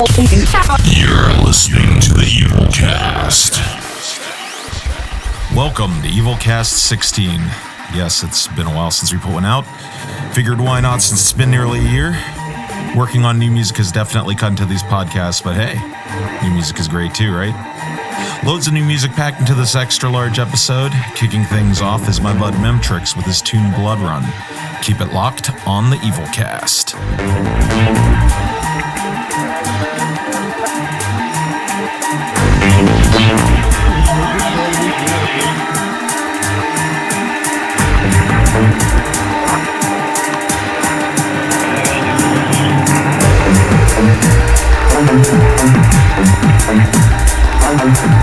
You're listening to the Evolcast. Welcome to Evolcast 16. Yes, it's been a while since we put one out. Figured why not since it's been nearly a year. Working on new music has definitely cut into these podcasts, but hey, new music is great too, right? Loads of new music packed into this extra large episode. Kicking things off is my bud Memtrix with his tune Blood Run. Keep it locked on the Evolcast. Thank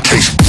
I taste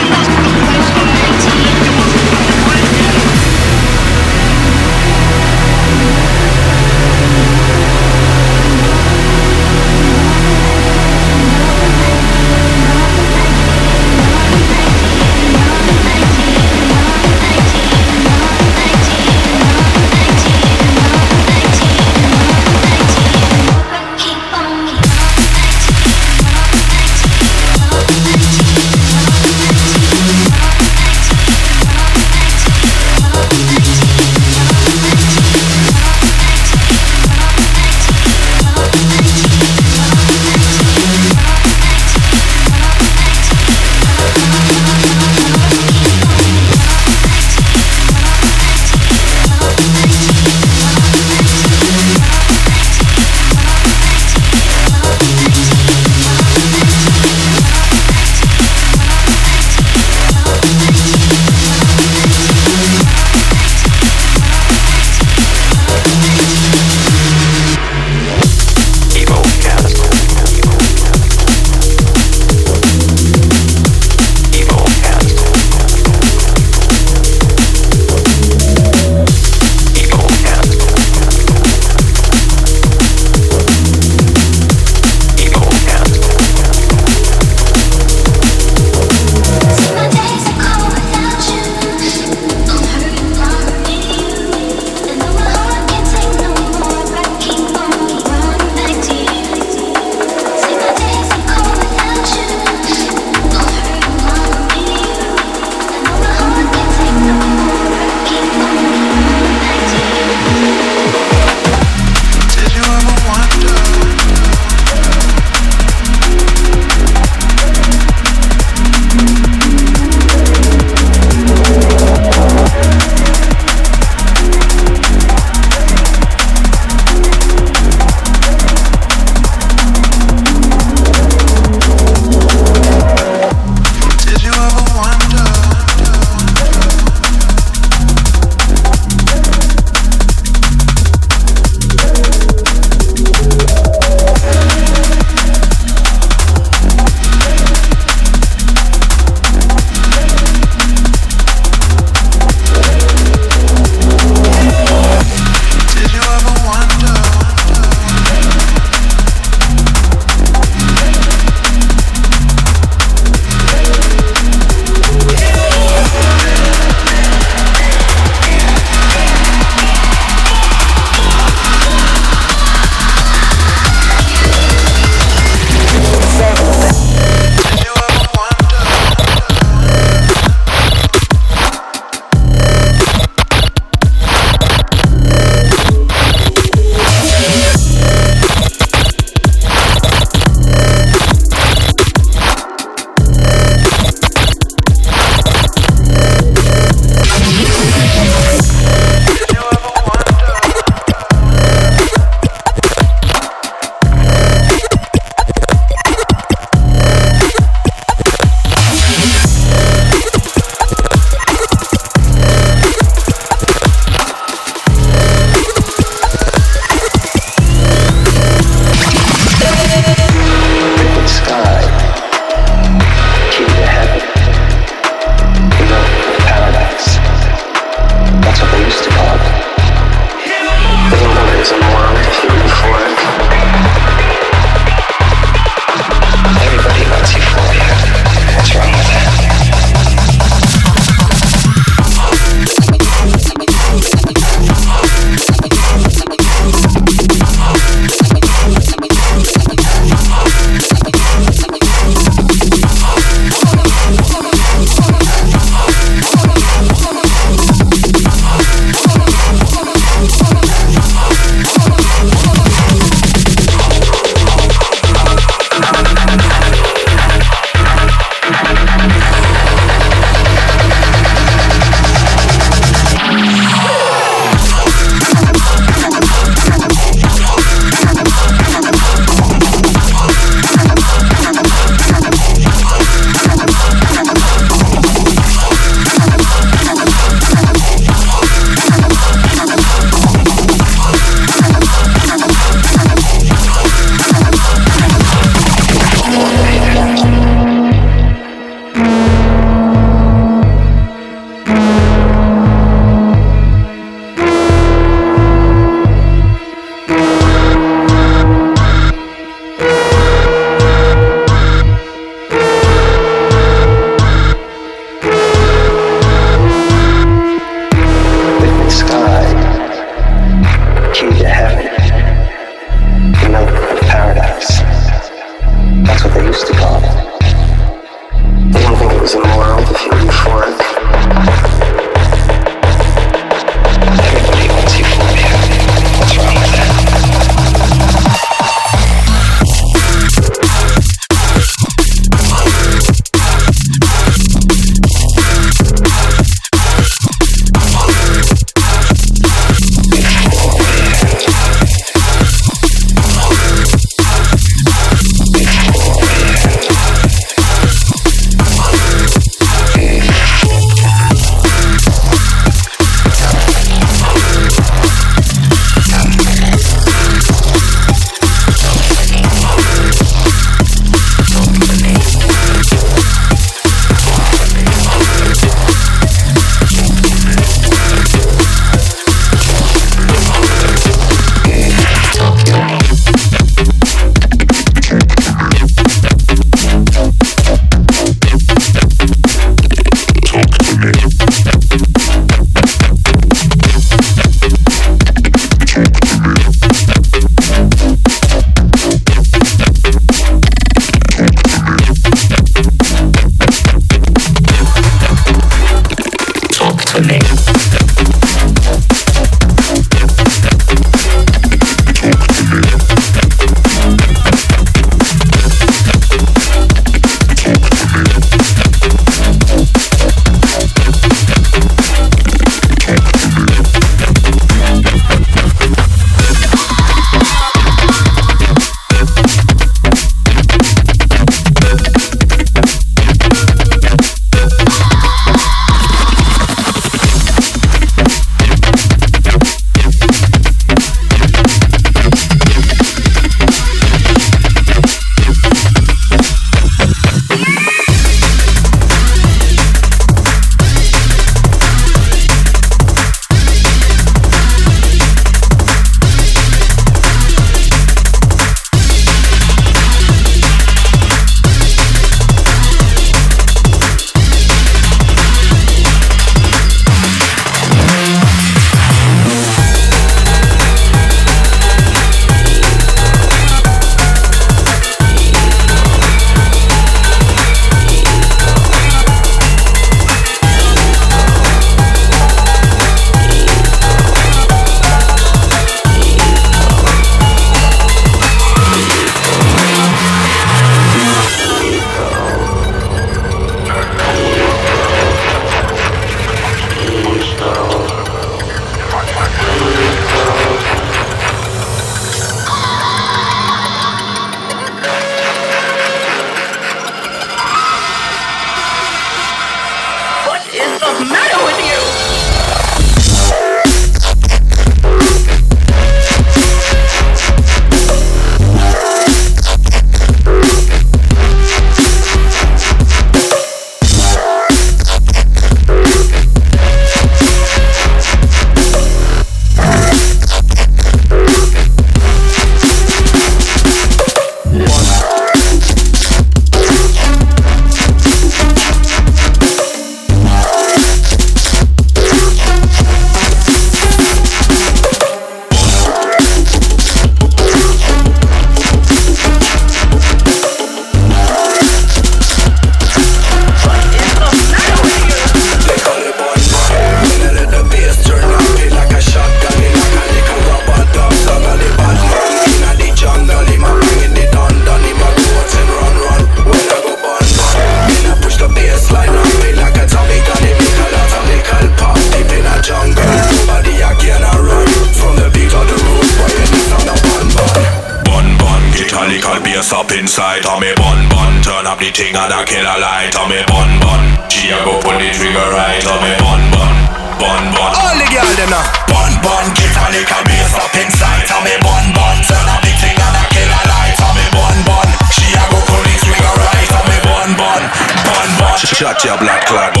Shut your black clot.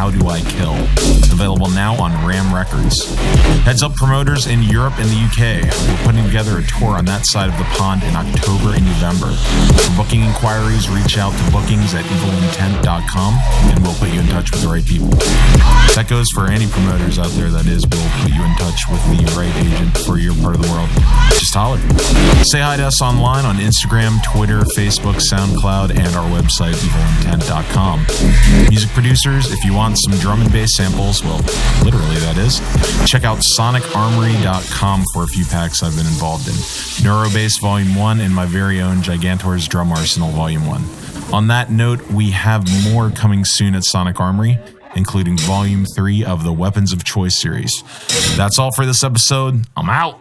How Do I promoters in Europe and the UK. We're putting together a tour on that side of the pond in October and November. For booking inquiries, reach out to bookings at evolintent.com and we'll put you in touch with the right people. That goes for any promoters out there, that is, we'll put you in touch with the right agent for your part of the world. Just holler. Say hi to us online on Instagram, Twitter, Facebook, SoundCloud, and our website, evolintent.com. Music producers, if you want some drum and bass samples, well, literally that is, check out sonicarmory.com for a few packs I've been involved in. Neurobase Volume 1 and my very own Gigantor's Drum Arsenal Volume 1. On that note, we have more coming soon at Sonic Armory, including Volume 3 of the Weapons of Choice series. That's all for this episode. I'm out.